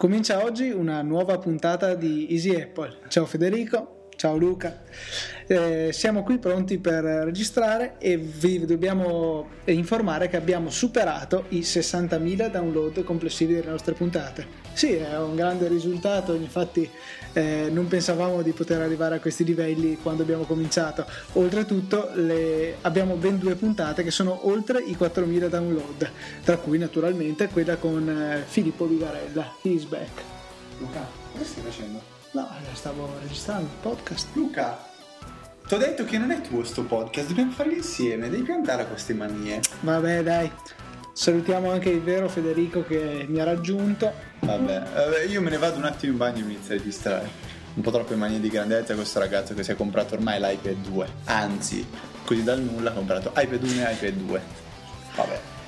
Comincia oggi una nuova puntata di Easy Apple. Ciao Federico, ciao Luca. Eh, siamo qui pronti per registrare e vi dobbiamo informare che abbiamo superato i 60.000 download complessivi delle nostre puntate. Sì, è un grande risultato, infatti eh, non pensavamo di poter arrivare a questi livelli quando abbiamo cominciato. Oltretutto le, abbiamo ben due puntate che sono oltre i 4.000 download, tra cui naturalmente quella con eh, Filippo Vigarella, He's Back. Luca, cosa stai facendo? No, stavo registrando il podcast. Luca, ti ho detto che non è tuo sto podcast, dobbiamo farlo insieme, devi piantare queste manie. Vabbè, dai. Salutiamo anche il vero Federico che mi ha raggiunto. Vabbè, io me ne vado un attimo in bagno e mi inizio a distrarre. Un po' troppe manie di grandezza questo ragazzo che si è comprato ormai l'iPad 2. Anzi, così dal nulla ha comprato iPad 1 e iPad 2.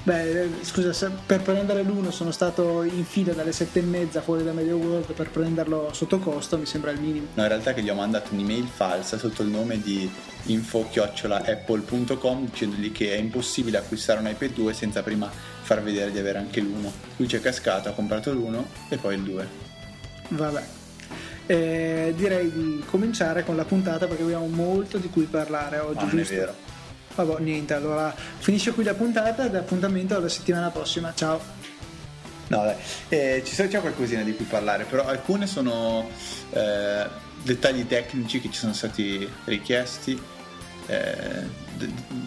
Beh, scusa, per prendere l'uno sono stato in fila dalle sette e mezza fuori da Media World per prenderlo sotto costo, mi sembra il minimo. No, in realtà che gli ho mandato un'email falsa sotto il nome di info-apple.com dicendogli che è impossibile acquistare un iPad 2 senza prima far vedere di avere anche l'uno. Lui ci è cascato, ha comprato l'uno e poi il 2. Vabbè. Eh, direi di cominciare con la puntata perché abbiamo molto di cui parlare oggi. Ah, non è vero. Vabbè, niente, allora finisce qui la puntata ed appuntamento alla settimana prossima. Ciao. No, dai, eh, ci c'è qualcosina di cui parlare, però alcune sono eh, dettagli tecnici che ci sono stati richiesti. Eh,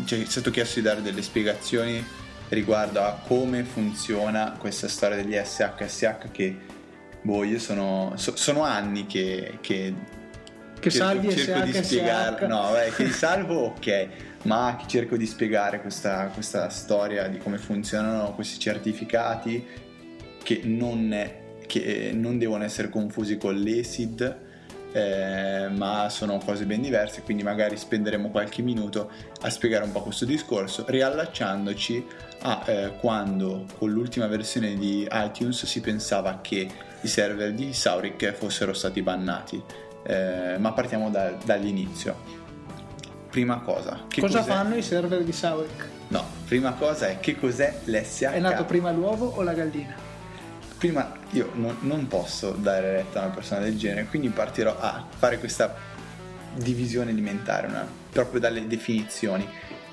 cioè, è stato chiesto di dare delle spiegazioni riguardo a come funziona questa storia degli SHSH che boh, io sono, so, sono anni che, che, che cerco, salvi cerco SH, di spiegare. No, beh, che salvo ok ma cerco di spiegare questa, questa storia di come funzionano questi certificati che non, che non devono essere confusi con l'ESID eh, ma sono cose ben diverse, quindi magari spenderemo qualche minuto a spiegare un po' questo discorso, riallacciandoci a eh, quando con l'ultima versione di iTunes si pensava che i server di Sauric fossero stati bannati, eh, ma partiamo da, dall'inizio prima cosa. cosa cos'è? fanno i server di Sauric? No, prima cosa è che cos'è l'SH. È nato prima l'uovo o la gallina? Prima io non, non posso dare retta a una persona del genere, quindi partirò a fare questa divisione alimentare, una, proprio dalle definizioni.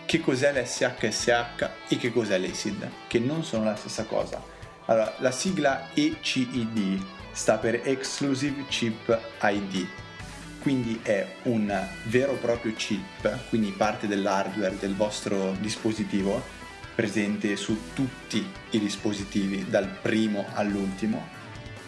Che cos'è l'SHSH e che cos'è l'ACID, che non sono la stessa cosa. Allora, la sigla ECID sta per Exclusive Chip ID, quindi è un vero e proprio chip, quindi parte dell'hardware del vostro dispositivo presente su tutti i dispositivi dal primo all'ultimo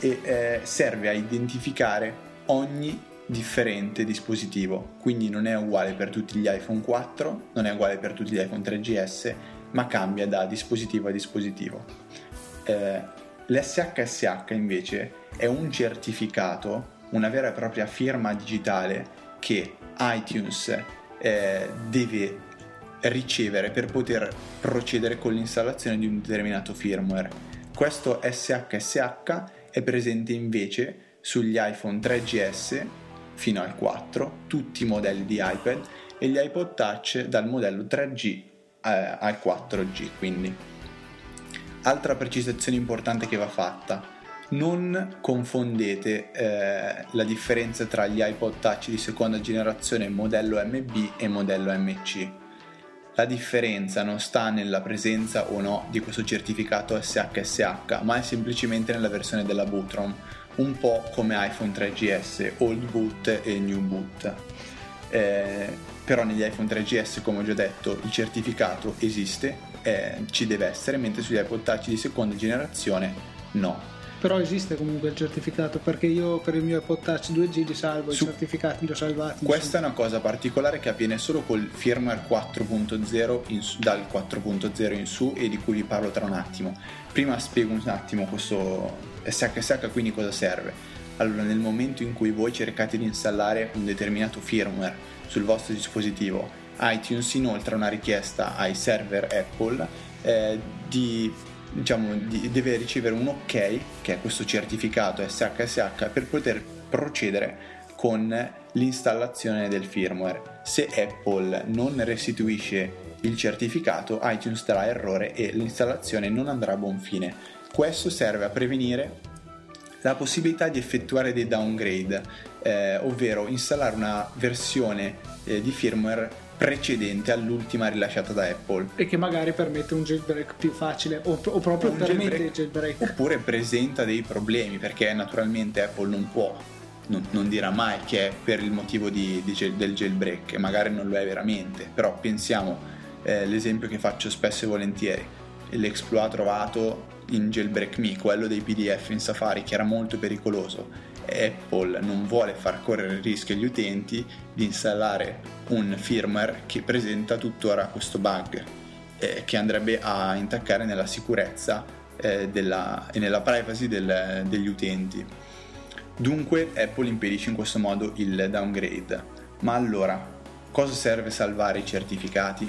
e eh, serve a identificare ogni differente dispositivo, quindi non è uguale per tutti gli iPhone 4, non è uguale per tutti gli iPhone 3GS, ma cambia da dispositivo a dispositivo. Eh, L'SHSH invece è un certificato una vera e propria firma digitale che iTunes eh, deve ricevere per poter procedere con l'installazione di un determinato firmware. Questo SHSH è presente invece sugli iPhone 3GS fino al 4, tutti i modelli di iPad e gli iPod Touch dal modello 3G eh, al 4G quindi. Altra precisazione importante che va fatta, non confondete eh, la differenza tra gli iPod Touch di seconda generazione modello MB e modello MC. La differenza non sta nella presenza o no di questo certificato SHSH, ma è semplicemente nella versione della boot ROM, un po' come iPhone 3GS, Old Boot e New Boot. Eh, però negli iPhone 3GS, come ho già detto, il certificato esiste, eh, ci deve essere, mentre sugli iPod Touch di seconda generazione no però esiste comunque il certificato perché io per il mio iPod Touch 2G li salvo, Su... i certificati li ho salvati. Questa insomma. è una cosa particolare che avviene solo col firmware 4.0 in, dal 4.0 in su e di cui vi parlo tra un attimo. Prima spiego un attimo questo SHSH quindi cosa serve. Allora nel momento in cui voi cercate di installare un determinato firmware sul vostro dispositivo, iTunes inoltre una richiesta ai server Apple eh, di diciamo, deve ricevere un ok, che è questo certificato SHSH, per poter procedere con l'installazione del firmware. Se Apple non restituisce il certificato, iTunes darà errore e l'installazione non andrà a buon fine. Questo serve a prevenire la possibilità di effettuare dei downgrade, eh, ovvero installare una versione eh, di firmware precedente all'ultima rilasciata da Apple. E che magari permette un jailbreak più facile o, o proprio Un permette jailbreak- il jailbreak. Oppure presenta dei problemi perché naturalmente Apple non può, non, non dirà mai che è per il motivo di- di del jailbreak, e magari non lo è veramente, però pensiamo eh, l'esempio che faccio spesso e volentieri, l'exploit trovato in jailbreak me, quello dei PDF in Safari che era molto pericoloso. Apple non vuole far correre il rischio agli utenti di installare un firmware che presenta tuttora questo bug eh, che andrebbe a intaccare nella sicurezza eh, della- e nella privacy del- degli utenti. Dunque Apple impedisce in questo modo il downgrade. Ma allora, cosa serve salvare i certificati?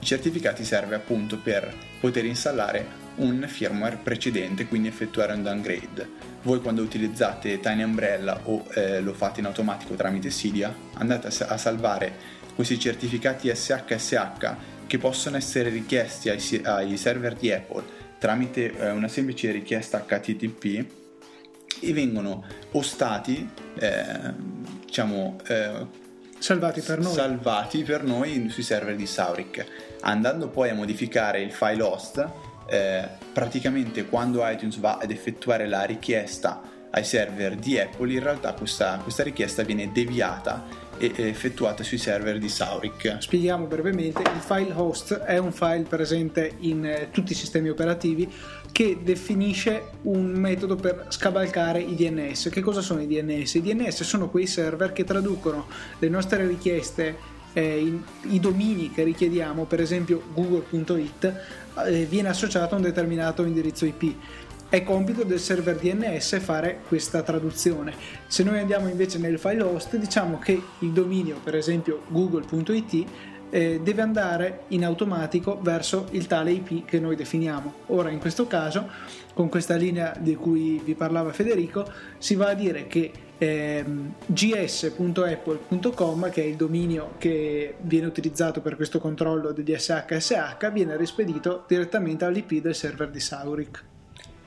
I certificati serve appunto per poter installare un firmware precedente, quindi effettuare un downgrade. Voi quando utilizzate Tiny Umbrella o eh, lo fate in automatico tramite Cydia, andate a, a salvare questi certificati SHSH che possono essere richiesti ai, ai server di Apple tramite eh, una semplice richiesta HTTP e vengono ostati, eh, diciamo, eh, Salvati per noi. salvati per noi sui server di Sauric. Andando poi a modificare il file host, eh, praticamente quando iTunes va ad effettuare la richiesta ai server di Apple, in realtà questa, questa richiesta viene deviata e effettuata sui server di Sauric. Spieghiamo brevemente, il file host è un file presente in eh, tutti i sistemi operativi che definisce un metodo per scavalcare i DNS. Che cosa sono i DNS? I DNS sono quei server che traducono le nostre richieste, eh, in- i domini che richiediamo, per esempio google.it, eh, viene associato a un determinato indirizzo IP. È compito del server DNS fare questa traduzione. Se noi andiamo invece nel file host, diciamo che il dominio, per esempio google.it, eh, deve andare in automatico verso il tale IP che noi definiamo. Ora, in questo caso, con questa linea di cui vi parlava Federico, si va a dire che ehm, gs.apple.com, che è il dominio che viene utilizzato per questo controllo degli SHSH, viene rispedito direttamente all'IP del server di Sauric.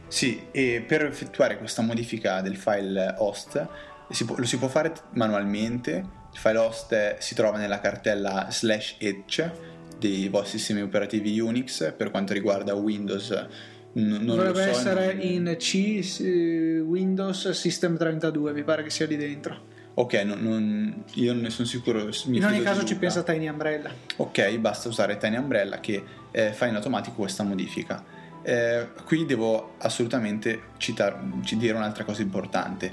Sì, e per effettuare questa modifica del file host si può- lo si può fare manualmente. Il file host si trova nella cartella slash etch dei vostri sistemi operativi Unix. Per quanto riguarda Windows, non Dovrebbe so. essere non- in C Windows System 32, mi pare che sia lì dentro. Ok, non- non- io ne sono sicuro. In ogni caso ci pensa Tiny Umbrella. Ok, basta usare Tiny Umbrella che eh, fa in automatico questa modifica. Eh, qui devo assolutamente citar- ci dire un'altra cosa importante.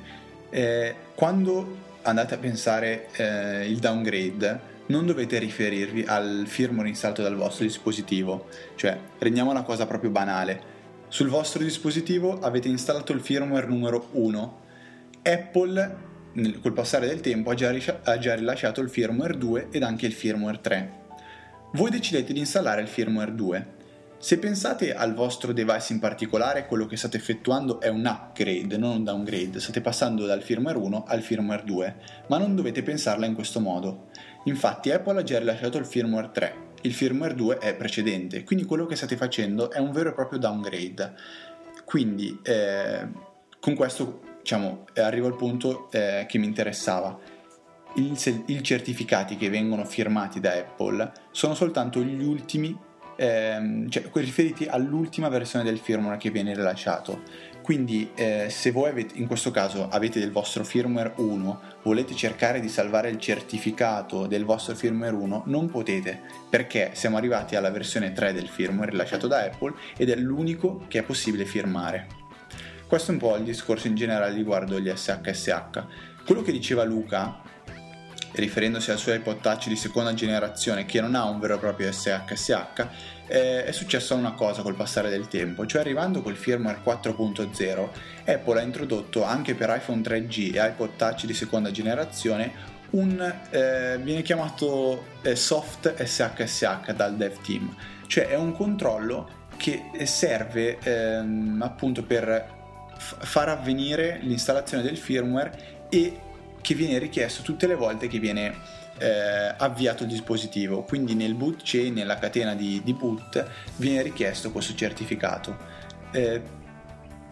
Eh, quando andate a pensare eh, il downgrade, non dovete riferirvi al firmware installato dal vostro dispositivo. Cioè, rendiamo la cosa proprio banale. Sul vostro dispositivo avete installato il firmware numero 1. Apple, col passare del tempo, ha già, ha già rilasciato il firmware 2 ed anche il firmware 3. Voi decidete di installare il firmware 2. Se pensate al vostro device in particolare, quello che state effettuando è un upgrade, non un downgrade. State passando dal firmware 1 al firmware 2, ma non dovete pensarla in questo modo. Infatti Apple ha già rilasciato il firmware 3, il firmware 2 è precedente, quindi quello che state facendo è un vero e proprio downgrade. Quindi eh, con questo diciamo, arrivo al punto eh, che mi interessava. I certificati che vengono firmati da Apple sono soltanto gli ultimi, ehm, cioè riferiti all'ultima versione del firmware che viene rilasciato. Quindi eh, se voi avete, in questo caso avete del vostro firmware 1, volete cercare di salvare il certificato del vostro firmware 1, non potete, perché siamo arrivati alla versione 3 del firmware rilasciato da Apple ed è l'unico che è possibile firmare. Questo è un po' il discorso in generale riguardo gli SHSH. Quello che diceva Luca, riferendosi al suo iPod Touch di seconda generazione che non ha un vero e proprio SHSH, eh, è successa una cosa col passare del tempo, cioè arrivando col firmware 4.0, Apple ha introdotto anche per iPhone 3G e iPod Touch di seconda generazione un eh, viene chiamato eh, soft SHSH dal dev team, cioè è un controllo che serve ehm, appunto per f- far avvenire l'installazione del firmware e che viene richiesto tutte le volte che viene eh, avviato il dispositivo. Quindi nel boot chain, nella catena di, di boot, viene richiesto questo certificato. Eh,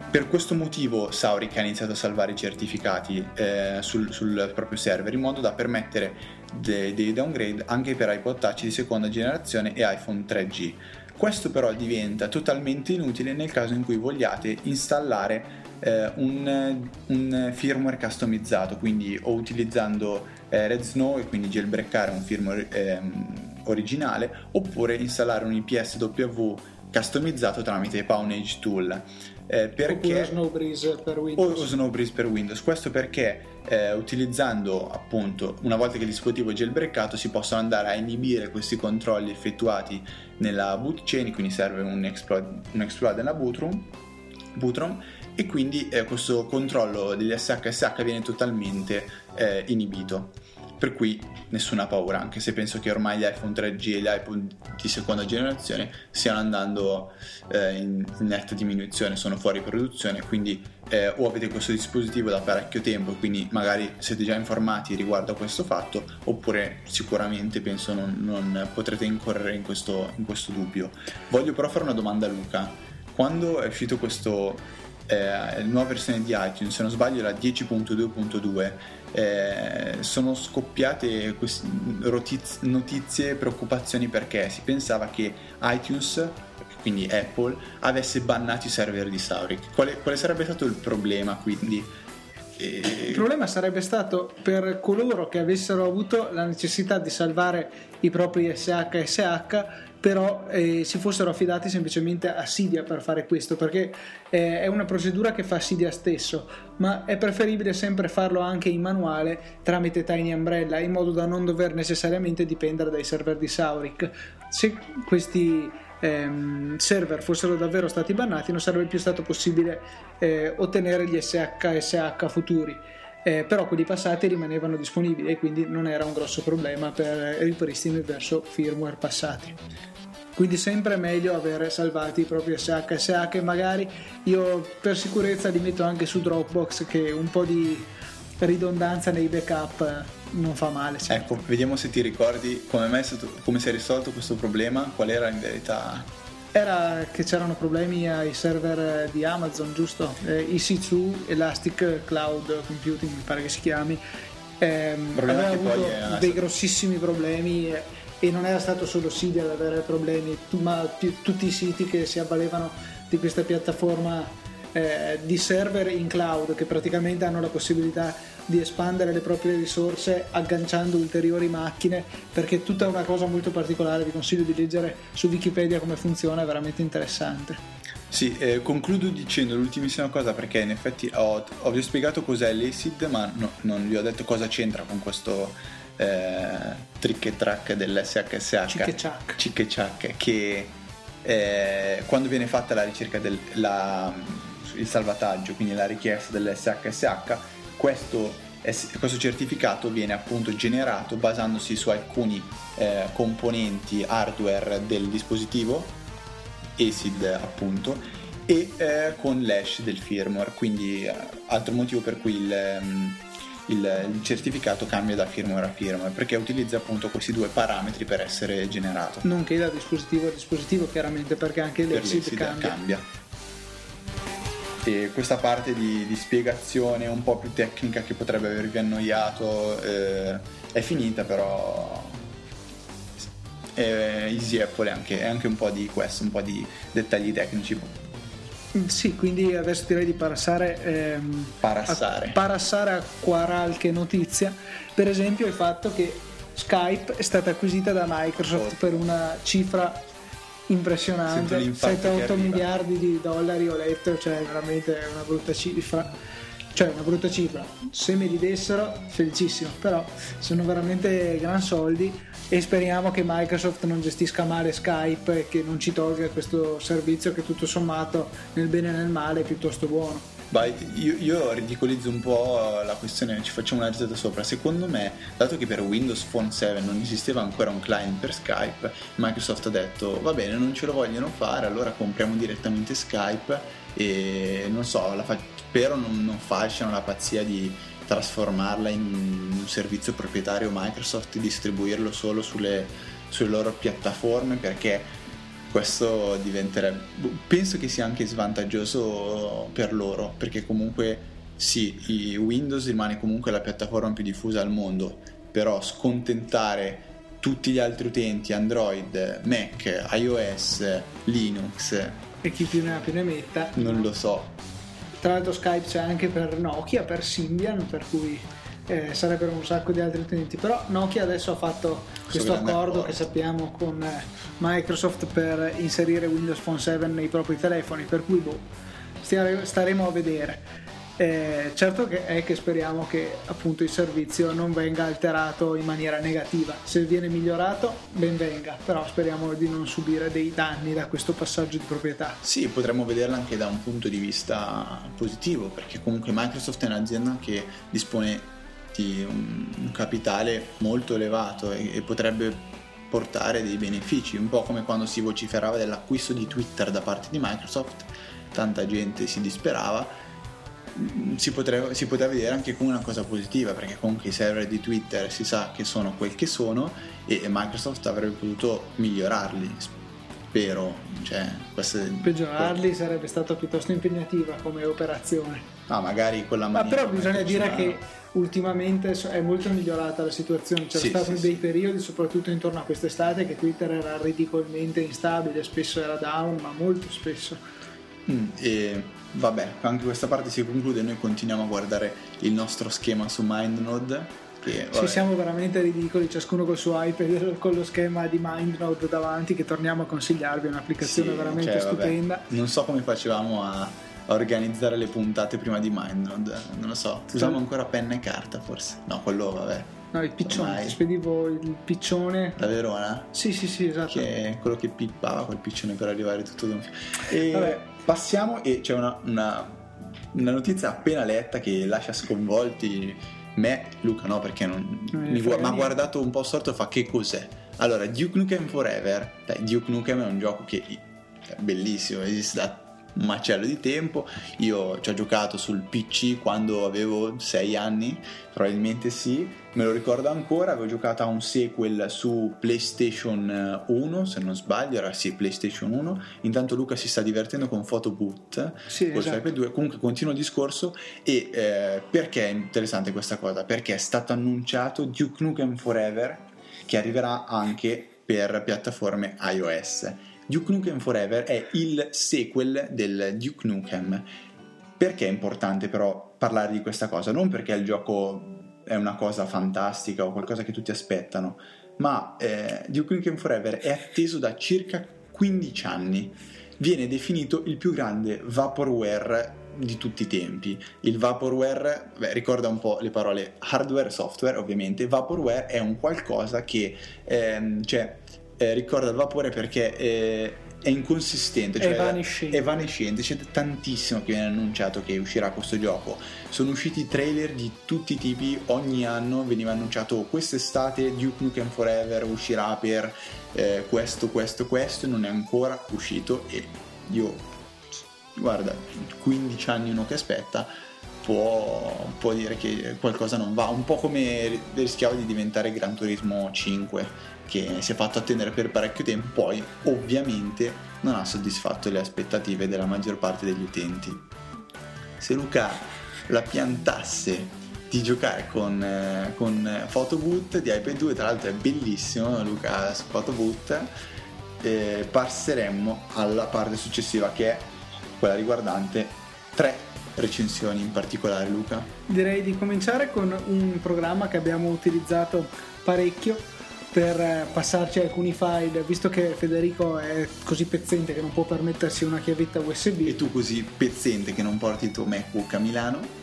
per questo motivo Sauric ha iniziato a salvare i certificati eh, sul, sul, proprio server in modo da permettere dei, dei downgrade anche per iPod Touch di seconda generazione e iPhone 3G. Questo però diventa totalmente inutile nel caso in cui vogliate installare eh, un, un, firmware customizzato, quindi o utilizzando eh, Red Snow e quindi jailbreakare un firmware eh, originale, oppure installare un IPSW customizzato tramite Pawnage Tool. Eh, perché, o Snowbreeze per Windows. O Snowbreeze per Windows. Questo perché eh, utilizzando appunto una volta che il dispositivo è jailbreakato si possono andare a inibire questi controlli effettuati nella boot chain, quindi serve un exploit, un exploit nella bootrom, bootrom e quindi eh, questo controllo degli SHSH viene totalmente eh, inibito per cui nessuna paura, anche se penso che ormai gli iPhone 3G e gli iPhone di seconda generazione stiano andando eh, in netta diminuzione, sono fuori produzione, quindi eh, o avete questo dispositivo da parecchio tempo, quindi magari siete già informati riguardo a questo fatto, oppure sicuramente penso non, non potrete incorrere in questo, in questo dubbio. Voglio però fare una domanda a Luca. Quando è uscito questo eh, nuova versione di iTunes, se non sbaglio la 10.2.2, eh, sono scoppiate queste notizie, preoccupazioni perché si pensava che iTunes, quindi Apple, avesse bannato i server di Sauric. Quale, quale sarebbe stato il problema quindi? Il problema sarebbe stato per coloro che avessero avuto la necessità di salvare i propri SH e SH però eh, si fossero affidati semplicemente a Cydia per fare questo perché eh, è una procedura che fa Cydia stesso ma è preferibile sempre farlo anche in manuale tramite Tiny Umbrella in modo da non dover necessariamente dipendere dai server di Sauric. Se questi ehm, server fossero davvero stati bannati non sarebbe più stato possibile eh, ottenere gli SH futuri eh, però quelli passati rimanevano disponibili e quindi non era un grosso problema per ripristini verso firmware passati quindi sempre meglio avere salvati i propri SH SH che magari io per sicurezza li metto anche su Dropbox che un po' di ridondanza nei backup non fa male sempre. ecco vediamo se ti ricordi come, stato, come si è risolto questo problema qual era in verità era che c'erano problemi ai server di Amazon, giusto? Eh, EC2, Elastic Cloud Computing, mi pare che si chiami. Eh, aveva avuto dei grossissimi problemi e non era stato solo Cydia ad avere problemi, ma tutti i siti che si avvalevano di questa piattaforma eh, di server in cloud che praticamente hanno la possibilità di espandere le proprie risorse agganciando ulteriori macchine perché è tutta una cosa molto particolare vi consiglio di leggere su Wikipedia come funziona è veramente interessante. Sì, eh, concludo dicendo l'ultimissima cosa perché in effetti ho, ho vi ho spiegato cos'è l'ACID ma no, non vi ho detto cosa c'entra con questo eh, trick e track dell'SHSH Cic ciac Cic ciac che eh, quando viene fatta la ricerca del la, il salvataggio quindi la richiesta dell'SHSH questo, questo certificato viene appunto generato basandosi su alcuni eh, componenti hardware del dispositivo, ACID appunto, e eh, con l'hash del firmware, quindi eh, altro motivo per cui il, mm, il, certificato cambia da firmware a firmware perché utilizza appunto questi due parametri per essere generato. Nonché da dispositivo a dispositivo chiaramente perché anche l'ACID cambia. cambia e questa parte di, di, spiegazione un po' più tecnica che potrebbe avervi annoiato eh, è finita però è Easy Apple è anche, è anche un po' di questo, un po' di dettagli tecnici sì, quindi adesso direi di parassare, ehm, parassare. A, parassare a qualche notizia. Per esempio il fatto che Skype è stata acquisita da Microsoft oh. per una cifra impressionante. 7-8 miliardi di dollari ho letto cioè veramente una brutta cifra. Cioè una brutta cifra. Se me li dessero felicissimo. Però sono veramente gran soldi e speriamo che Microsoft non gestisca male Skype e che non ci tolga questo servizio che tutto sommato nel bene e nel male è piuttosto buono io, io, ridicolizzo un po' la questione, ci facciamo una risata sopra. Secondo me, dato che per Windows Phone 7 non esisteva ancora un client per Skype, Microsoft ha detto va bene, non ce lo vogliono fare, allora compriamo direttamente Skype e non so, fa- spero non, non fasciano la pazzia di trasformarla in un servizio proprietario Microsoft e distribuirlo solo sulle, sulle loro piattaforme perché questo diventerebbe penso che sia anche svantaggioso per loro perché comunque sì Windows rimane comunque la piattaforma più diffusa al mondo però scontentare tutti gli altri utenti Android, Mac, iOS, Linux e chi più ne ha più ne metta. non lo so. Tra l'altro Skype c'è anche per Nokia, per Symbian per cui eh, sarebbero un sacco di altri utenti. Però Nokia adesso ha fatto questo accordo, che sappiamo con eh, Microsoft per inserire Windows Phone 7 nei propri telefoni per cui boh, staremo a vedere. Eh, certo che è che speriamo che appunto il servizio non venga alterato in maniera negativa. Se viene migliorato ben venga però speriamo di non subire dei danni da questo passaggio di proprietà. Sì potremmo vederla anche da un punto di vista positivo perché comunque Microsoft è un'azienda che dispone di un, un capitale molto elevato e, e potrebbe portare dei benefici, un po' come quando si vociferava dell'acquisto di Twitter da parte di Microsoft, tanta gente si disperava, mm, si poteva, si poteva, vedere anche come una cosa positiva perché comunque i server di Twitter si sa che sono quel che sono e Microsoft avrebbe potuto migliorarli spero cioè, queste... peggiorarli sarebbe stata piuttosto impegnativa come operazione ah magari quella ma però bisogna dire che ultimamente è molto migliorata la situazione. C'erano sì, stati sì, dei sì. periodi, soprattutto intorno a quest'estate, che Twitter era ridicolmente instabile, spesso era down, ma molto spesso. Mm, e vabbè, anche questa parte si conclude. Noi continuiamo a guardare il nostro schema su MindNode. Che, Ci siamo veramente ridicoli, ciascuno col suo iPad con lo schema di MindNode davanti, che torniamo a consigliarvi. È un'applicazione veramente cioè, stupenda. Non so come facevamo a organizzare le puntate prima di MindNode. Non lo so, usavo ancora penna e carta forse. No, quello vabbè. No, il piccione, Ormai. ti spedivo il piccione. Da Verona? Sì, sì, sì, esatto. Che è quello che pippava quel piccione per arrivare tutto filo. E vabbè. passiamo e c'è una, una, una, notizia appena letta che lascia sconvolti me, Luca no, perché non, non mi ha guardato un po' storto fa che cos'è. Allora, Duke Nukem Forever, dai, Duke Nukem è un gioco che è bellissimo, esiste da un macello di tempo. Io ci ho giocato sul PC quando avevo 6 anni, probabilmente sì, me lo ricordo ancora. Avevo giocato a un sequel su PlayStation 1, se non sbaglio, era sì, PlayStation 1. Intanto Luca si sta divertendo con Photoboot sì, esatto. 2. Comunque continuo il discorso. E eh, perché è interessante questa cosa? Perché è stato annunciato Duke Nukem Forever che arriverà anche per piattaforme iOS Duke Nukem Forever è il sequel del Duke Nukem. Perché è importante però parlare di questa cosa? Non perché il gioco è una cosa fantastica o qualcosa che tutti aspettano, ma eh, Duke Nukem Forever è atteso da circa 15 anni. Viene definito il più grande vaporware di tutti i tempi. Il vaporware, beh, ricorda un po' le parole hardware e software, ovviamente. Vaporware è un qualcosa che ehm, cioè, eh, ricorda il vapore perché eh, è inconsistente, cioè è evanescente. è evanescente, c'è tantissimo che viene annunciato che uscirà questo gioco. Sono usciti trailer di tutti i tipi, ogni anno veniva annunciato quest'estate Duke Nukem Forever uscirà per eh, questo, questo, questo, non è ancora uscito e io, guarda, 15 anni uno che aspetta, può, può, dire che qualcosa non va, un po' come rischiava di diventare Gran Turismo 5 che si è fatto attendere per parecchio tempo, poi ovviamente non ha soddisfatto le aspettative della maggior parte degli utenti. Se Luca la piantasse di giocare con, eh, con Photoboot di iPad 2, tra l'altro è bellissimo Luca su Photoboot, eh, passeremmo alla parte successiva che è quella riguardante tre recensioni in particolare Luca. Direi di cominciare con un programma che abbiamo utilizzato parecchio per eh, passarci alcuni file, visto che Federico è così pezzente che non può permettersi una chiavetta USB. E tu così pezzente che non porti il tuo MacBook a Milano?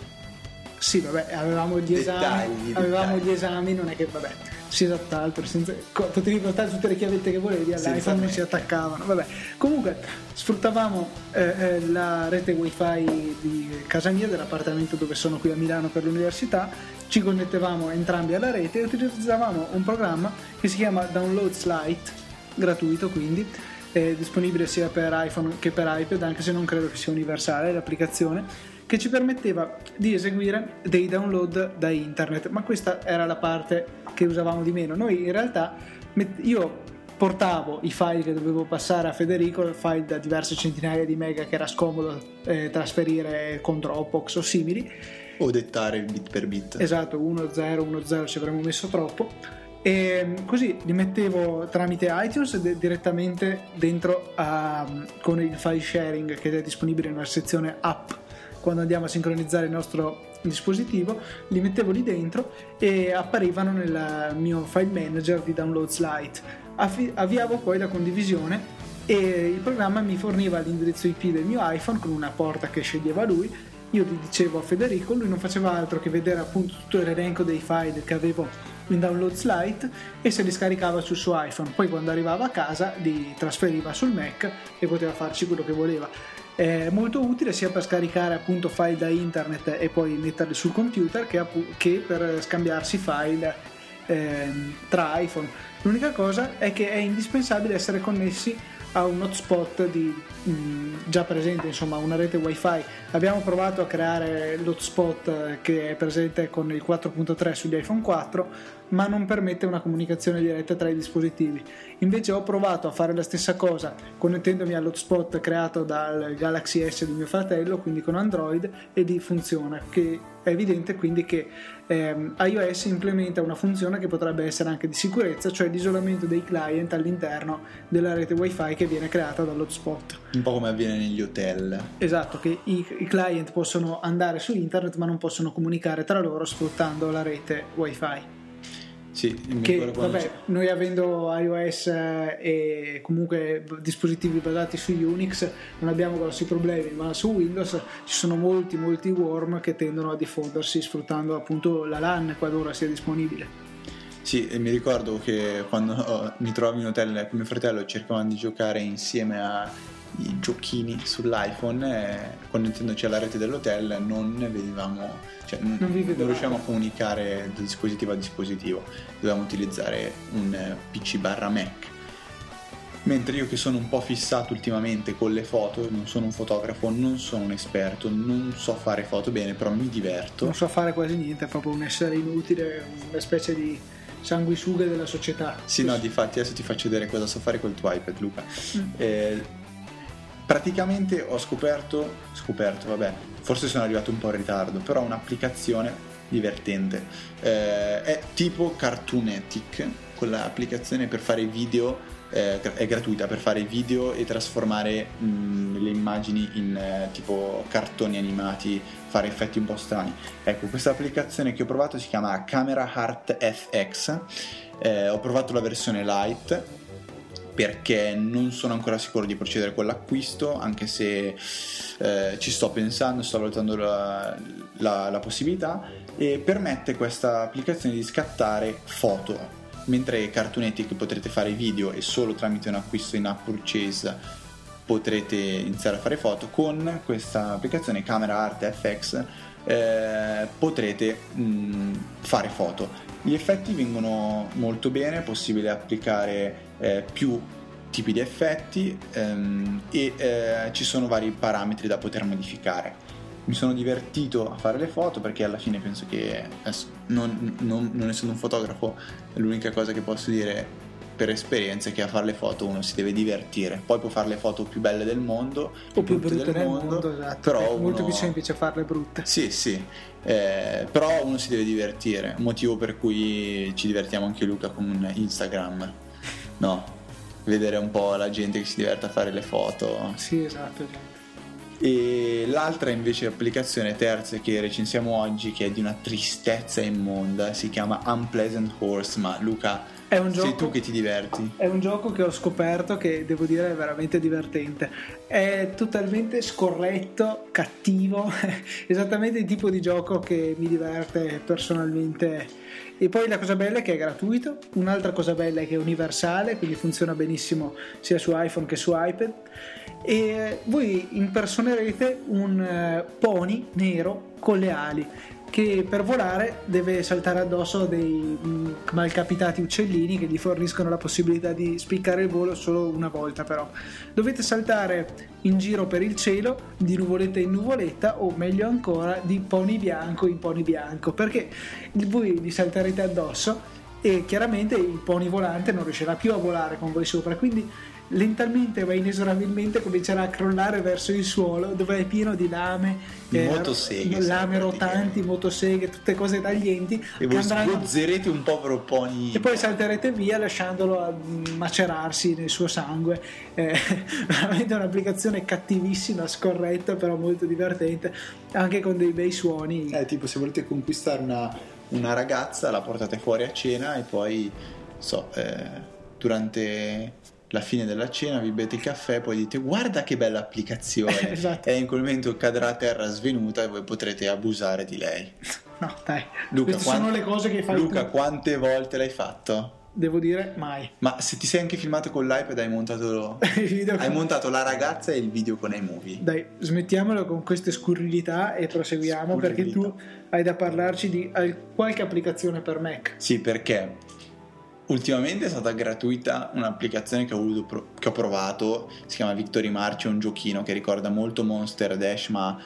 Sì, vabbè, avevamo gli esami, dettagli, avevamo dettagli. gli esami, non è che vabbè, si esatt'altro, senza, potevi portare tutte le chiavette che volevi all'iPhone non si attaccavano, vabbè. Comunque, sfruttavamo eh, eh, la rete wifi di casa mia, dell'appartamento dove sono qui a Milano per l'università ci connettevamo entrambi alla rete e utilizzavamo un programma che si chiama Downloads Lite, gratuito quindi, disponibile sia per iPhone che per iPad, anche se non credo che sia universale l'applicazione, che ci permetteva di eseguire dei download da internet, ma questa era la parte che usavamo di meno. Noi in realtà, io portavo i file che dovevo passare a Federico, file da diverse centinaia di mega che era scomodo eh, trasferire con Dropbox o simili. O dettare bit per bit. Esatto, 1-0, 1-0 ci avremmo messo troppo. E così li mettevo tramite iTunes de- direttamente dentro a, con il file sharing che è disponibile nella sezione app quando andiamo a sincronizzare il nostro dispositivo, li mettevo lì dentro e apparivano nel mio file manager di Downloads Lite. Affi- avviavo poi la condivisione e il programma mi forniva l'indirizzo IP del mio iPhone con una porta che sceglieva lui. Io gli dicevo a Federico, lui non faceva altro che vedere appunto tutto l'elenco dei file che avevo in Downloads Lite e se li scaricava sul suo iPhone. Poi quando arrivava a casa li trasferiva sul Mac e poteva farci quello che voleva è molto utile sia per scaricare appunto file da internet e poi metterli sul computer che, che per scambiarsi file eh, tra iPhone. L'unica cosa è che è indispensabile essere connessi a un hotspot di, mh, mm, già presente, insomma una rete wifi. Abbiamo provato a creare l'hotspot che è presente con il 4.3 sugli iPhone 4, ma non permette una comunicazione diretta tra i dispositivi. Invece ho provato a fare la stessa cosa connettendomi all'hotspot creato dal Galaxy S di mio fratello, quindi con Android, e lì funziona. Che è evidente quindi che ehm, iOS implementa una funzione che potrebbe essere anche di sicurezza, cioè l'isolamento dei client all'interno della rete wifi che viene creata dall'hotspot. Un po' come avviene negli hotel. Esatto, che i, i client possono andare su internet ma non possono comunicare tra loro sfruttando la rete wifi. Sì, che vabbè, noi avendo iOS eh, e comunque dispositivi basati su Unix non abbiamo grossi problemi, ma su Windows ci sono molti molti worm che tendono a diffondersi sfruttando appunto la LAN qualora sia disponibile. Sì, e mi ricordo che quando oh, mi trovavi in hotel con mio fratello cercavamo di giocare insieme a i giochini sull'iPhone eh, connettendoci alla rete dell'hotel non vedevamo cioè non, non, non riusciamo a comunicare da dispositivo a dispositivo. Dovevamo utilizzare un eh, PC barra Mac. Mentre io che sono un po' fissato ultimamente con le foto non sono un fotografo non sono un esperto non so fare foto bene però mi diverto. Non so fare quasi niente è proprio un essere inutile una specie di sanguisughe della società. Sì no difatti adesso ti faccio vedere cosa so fare col tuo iPad Luca. Mm. eh, praticamente ho scoperto, scoperto, vabbè, forse sono arrivato un po' in ritardo, però un'applicazione divertente. Eh, è tipo Cartoonetic, quell'applicazione per fare video, eh, è gratuita per fare video e trasformare mh, mm, le immagini in eh, tipo cartoni animati, fare effetti un po' strani. Ecco, questa applicazione che ho provato si chiama Camera Heart FX. Eh, ho provato la versione light perché non sono ancora sicuro di procedere con l'acquisto, anche se eh, ci sto pensando, sto valutando la, la, la possibilità, e permette questa applicazione di scattare foto. Mentre Cartoonetic potrete fare video e solo tramite un acquisto in app purchase potrete iniziare a fare foto, con questa applicazione Camera Art FX eh, potrete mh, fare foto. Gli effetti vengono molto bene, è possibile applicare eh, più tipi di effetti ehm, e eh, ci sono vari parametri da poter modificare. Mi sono divertito a fare le foto perché alla fine penso che, non, non, non essendo un fotografo, l'unica cosa che posso dire per esperienza è che a fare le foto uno si deve divertire. Poi può fare le foto più belle del mondo o più brutte del, del mondo, mondo esatto. però è uno... molto più semplice farle brutte. Sì, sì. Eh, però uno si deve divertire, motivo per cui ci divertiamo anche Luca con Instagram. No, vedere un po' la gente che si diverte a fare le foto. Sì, esatto. esatto. E l'altra invece applicazione terza che recensiamo oggi, che è di una tristezza immonda, si chiama Unpleasant Horse, ma Luca è un gioco, sei tu che ti diverti. È un gioco che ho scoperto che devo dire è veramente divertente. È totalmente scorretto, cattivo, esattamente il tipo di gioco che mi diverte personalmente. E poi la cosa bella è che è gratuito, un'altra cosa bella è che è universale, quindi funziona benissimo sia su iPhone che su iPad. E voi impersonerete un eh, pony nero con le ali che per volare deve saltare addosso dei mm, malcapitati uccellini che gli forniscono la possibilità di spiccare il volo solo una volta però. Dovete saltare in giro per il cielo di nuvoletta in nuvoletta o meglio ancora di pony bianco in pony bianco perché voi li salterete addosso e chiaramente il pony volante non riuscirà più a volare con voi sopra, quindi lentamente ma inesorabilmente comincerà a crollare verso il suolo dove è pieno di lame, eh, motoseghe, lame rotanti, motoseghe, tutte cose taglienti. E voi andranno... sgozzerete un povero pony. E poi salterete via lasciandolo macerarsi nel suo sangue. È veramente un'applicazione cattivissima, scorretta, però molto divertente, anche con dei bei suoni. Eh, tipo se volete conquistare una, una ragazza, la portate fuori a cena e poi, so, eh, durante la fine della cena, vi bete il caffè, poi dite guarda che bella applicazione esatto. e in quel momento cadrà a terra svenuta e voi potrete abusare di lei. No, dai. Luca, Queste quant- sono le cose che fai Luca, tu. quante volte l'hai fatto? Devo dire mai. Ma se ti sei anche filmato con l'iPad hai montato hai montato la ragazza e il video con iMovie. Dai, smettiamolo con queste scurrilità e proseguiamo scurrilità. perché tu hai da parlarci di qualche applicazione per Mac. Sì, perché Ultimamente è stata gratuita un'applicazione che ho, pro- che ho, provato, si chiama Victory March, è un giochino che ricorda molto Monster Dash ma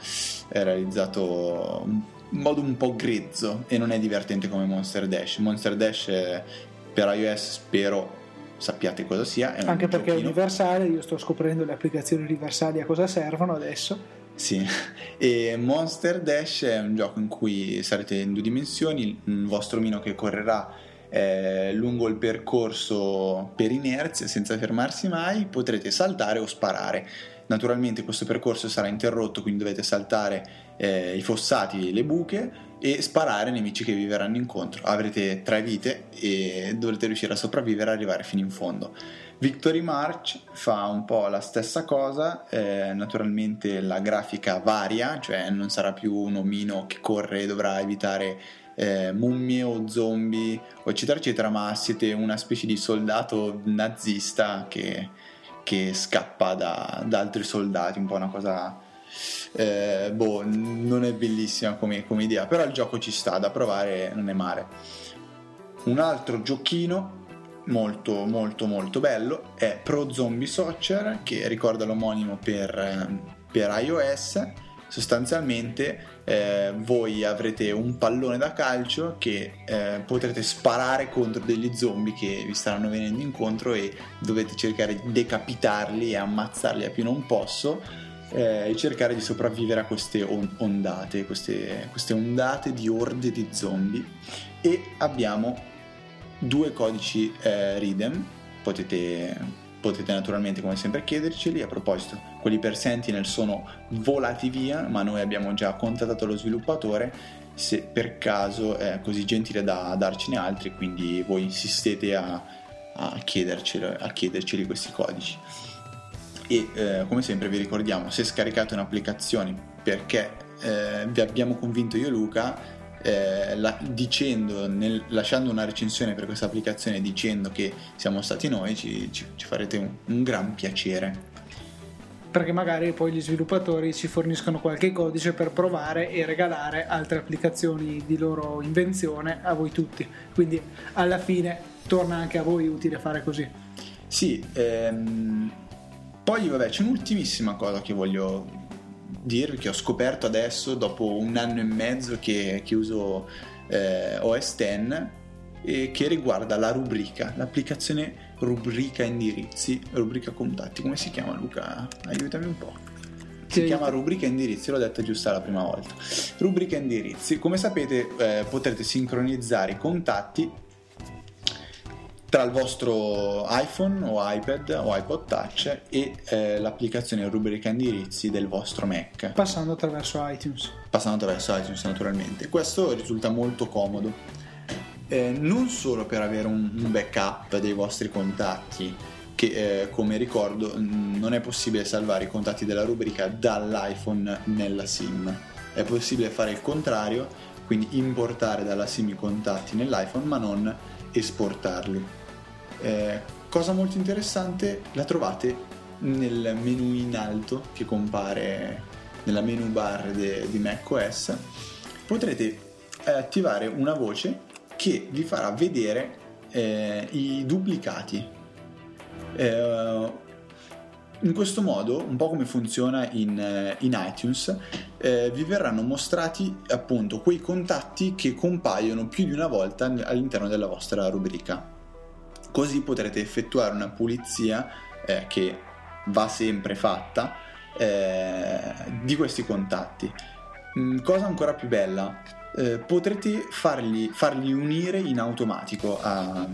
è realizzato in modo un po' grezzo e non è divertente come Monster Dash. Monster Dash per iOS spero sappiate cosa sia. Anche perché giochino. è universale, io sto scoprendo le applicazioni universali a cosa servono adesso. Sì, e Monster Dash è un gioco in cui sarete in due dimensioni, il vostro omino che correrà eh, lungo il percorso per inerzia senza fermarsi mai potrete saltare o sparare. Naturalmente questo percorso sarà interrotto quindi dovete saltare eh, i fossati le buche e sparare ai nemici che vi verranno incontro. Avrete tre vite e dovrete riuscire a sopravvivere e arrivare fino in fondo. Victory March fa un po' la stessa cosa, eh, naturalmente la grafica varia, cioè non sarà più un omino che corre e dovrà evitare eh, mummie o zombie, eccetera, eccetera, ma siete una specie di soldato nazista che, che scappa da, da, altri soldati, un po' una cosa... Eh, boh, non è bellissima come, come idea, però il gioco ci sta, da provare non è male. Un altro giochino molto molto molto bello è Pro Zombie Soccer che ricorda l'omonimo per, per iOS sostanzialmente eh, voi avrete un pallone da calcio che eh, potrete sparare contro degli zombie che vi staranno venendo incontro e dovete cercare di decapitarli e ammazzarli a più non posso eh, e cercare di sopravvivere a queste on- ondate, queste, queste ondate di orde di zombie. E abbiamo due codici eh, Readem potete potete naturalmente come sempre chiederceli. A proposito, quelli per Sentinel sono volati via, ma noi abbiamo già contattato lo sviluppatore se per caso è così gentile da darcene altri, quindi voi insistete a, a, a chiederceli questi codici. E eh, come sempre vi ricordiamo, se scaricate un'applicazione perché eh, vi abbiamo convinto io e Luca, eh, la, dicendo, nel, lasciando una recensione per questa applicazione dicendo che siamo stati noi, ci, ci, ci farete un, un gran piacere perché magari poi gli sviluppatori ci forniscono qualche codice per provare e regalare altre applicazioni di loro invenzione a voi tutti. Quindi alla fine torna anche a voi utile fare così. Sì, ehm, poi vabbè c'è un'ultimissima cosa che voglio dirvi che ho scoperto adesso dopo un anno e mezzo che, che uso eh, OS X e che riguarda la rubrica, l'applicazione rubrica indirizzi, rubrica contatti, come si chiama Luca? Aiutami un po'. Si chiama rubrica indirizzi, l'ho detta giusta la prima volta. Rubrica indirizzi, come sapete eh, potrete sincronizzare i contatti tra il vostro iPhone o iPad o iPod Touch e eh, l'applicazione rubrica indirizzi del vostro Mac. Passando attraverso iTunes. Passando attraverso iTunes naturalmente. Questo risulta molto comodo. Eh, non solo per avere un, un, backup dei vostri contatti, che eh, come ricordo non è possibile salvare i contatti della rubrica dall'iPhone nella SIM. È possibile fare il contrario, quindi importare dalla SIM i contatti nell'iPhone ma non esportarli. Eh, cosa molto interessante, la trovate nel menu in alto che compare nella menu bar de, di macOS. Potrete eh, attivare una voce che vi farà vedere eh, i duplicati. Eh, in questo modo, un po' come funziona in, eh, in iTunes, eh, vi verranno mostrati appunto quei contatti che compaiono più di una volta all'interno della vostra rubrica. Così potrete effettuare una pulizia eh, che va sempre fatta eh, di questi contatti. Mm, cosa ancora più bella, eh, potrete farli, farli, unire in automatico a,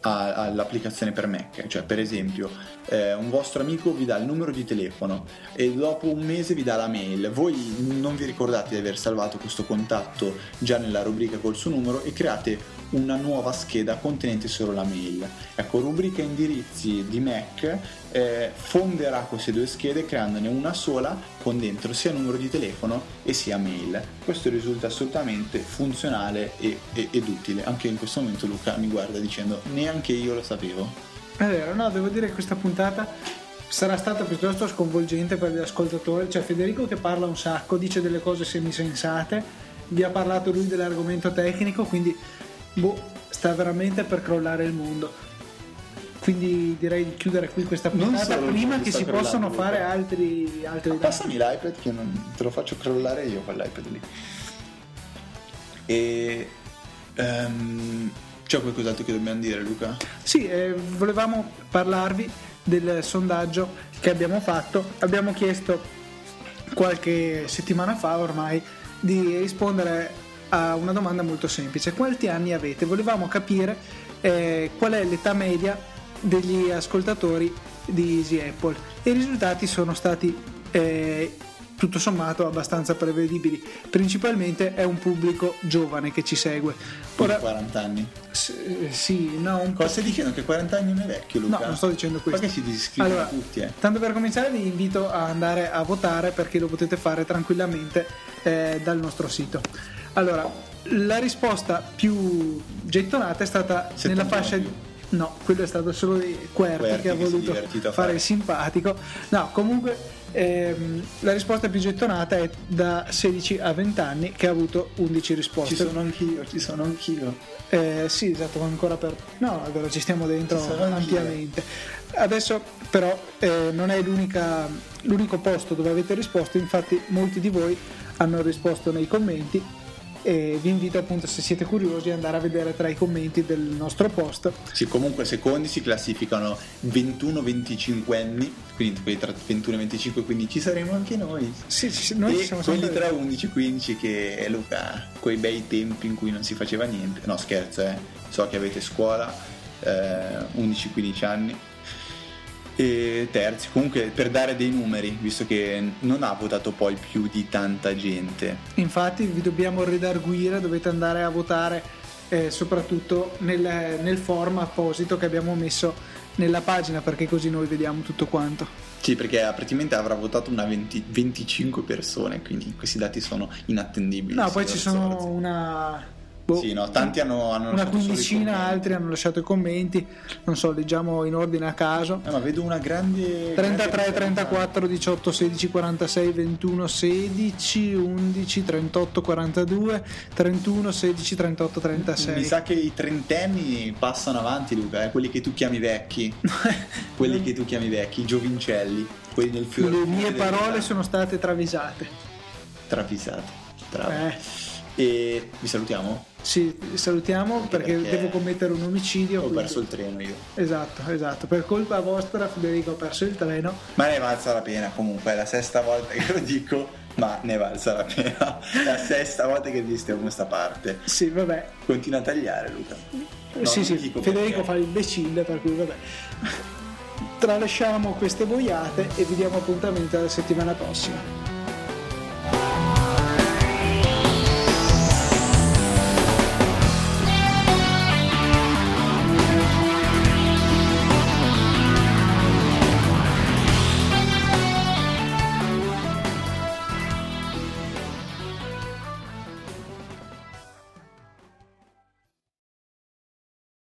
a, all'applicazione per Mac. Cioè, per esempio, eh, un vostro amico vi dà il numero di telefono e dopo un mese vi dà la mail. Voi non vi ricordate di aver salvato questo contatto già nella rubrica col suo numero e create una nuova scheda contenente solo la mail. Ecco, rubrica indirizzi di Mac eh, fonderà queste due schede creandone una sola con dentro sia numero di telefono e sia mail. Questo risulta assolutamente funzionale e, e, ed utile. Anche in questo momento Luca mi guarda dicendo neanche io lo sapevo. È vero, no, devo dire che questa puntata sarà stata piuttosto sconvolgente per gli ascoltatori. C'è Federico che parla un sacco, dice delle cose semisensate, vi ha parlato lui dell'argomento tecnico, quindi boh, sta veramente per crollare il mondo. Quindi direi di chiudere qui questa puntata prima che si possano fare altri, altri Ma Passami l'iPad che non te lo faccio crollare io con l'iPad lì. E um, c'è qualcos'altro che dobbiamo dire, Luca? Sì, eh, volevamo parlarvi del sondaggio che abbiamo fatto. Abbiamo chiesto qualche settimana fa ormai di rispondere a una domanda molto semplice. Quanti anni avete? Volevamo capire eh, qual è l'età media degli ascoltatori di Easy Apple. I risultati sono stati eh, tutto sommato abbastanza prevedibili. Principalmente è un pubblico giovane che ci segue. Ora, 40 anni. S- sì, no, un Cosa stai dicendo? Che 40 anni non è vecchio, Luca? No, non sto dicendo questo. Perché si disiscrivono allora, tutti, eh? Tanto per cominciare vi invito a andare a votare perché lo potete fare tranquillamente eh, dal nostro sito. Allora, la risposta più gettonata è stata nella fascia di... No, quello è stato solo di Querti che ha voluto fare, fare il simpatico. No, comunque ehm, la risposta più gettonata è da 16 a 20 anni che ha avuto 11 risposte. Ci sono anch'io, ci sono anch'io. Eh, sì, esatto, ancora per... No, allora ci stiamo dentro ci ampiamente. Adesso però eh, non è l'unico posto dove avete risposto, infatti molti di voi hanno risposto nei commenti e vi invito appunto se siete curiosi ad andare a vedere tra i commenti del nostro post. Sì, comunque secondi si classificano 21-25 anni, quindi tra 21 e 25, quindi ci saremo anche noi. Sì, sì noi e siamo quelli tra 11 e 15 che Luca, quei bei tempi in cui non si faceva niente. No, scherzo, eh. So che avete scuola, eh, 11-15 anni e terzi. Comunque per dare dei numeri, visto che non ha votato poi più di tanta gente. Infatti vi dobbiamo redarguire, dovete andare a votare eh, soprattutto nel, nel form apposito che abbiamo messo nella pagina perché così noi vediamo tutto quanto. Sì, perché praticamente avrà votato una 20, 25 persone, quindi questi dati sono inattendibili. No, poi ci sono una Boh, sì, no, tanti hanno, hanno una quindicina, altri hanno lasciato i commenti. Non so, leggiamo in ordine a caso. Eh, ma vedo una grande 33, grande 34, 18, 16, 46, 21, 16, 11, 38, 42, 31, 16, 38, 36. Mi sa che i trentenni passano avanti, Luca, eh? quelli che tu chiami vecchi. quelli che tu chiami vecchi, i giovincelli, quelli nel fiore. Le mie parole sono state travisate. Travisate, bravo. Eh. E vi salutiamo? Sì, salutiamo perché, perché, devo commettere un omicidio. Ho quindi... perso il treno io. Esatto, esatto. Per colpa vostra Federico ha perso il treno. Ma ne valsa la pena comunque, è la sesta volta che lo dico, ma ne valsa la pena. La sesta volta che esistiamo questa parte. Sì, vabbè. Continua a tagliare Luca. No, sì, sì, Federico perché. fa l'imbecille, per cui vabbè. Tralasciamo queste boiate e vi diamo appuntamento la settimana prossima.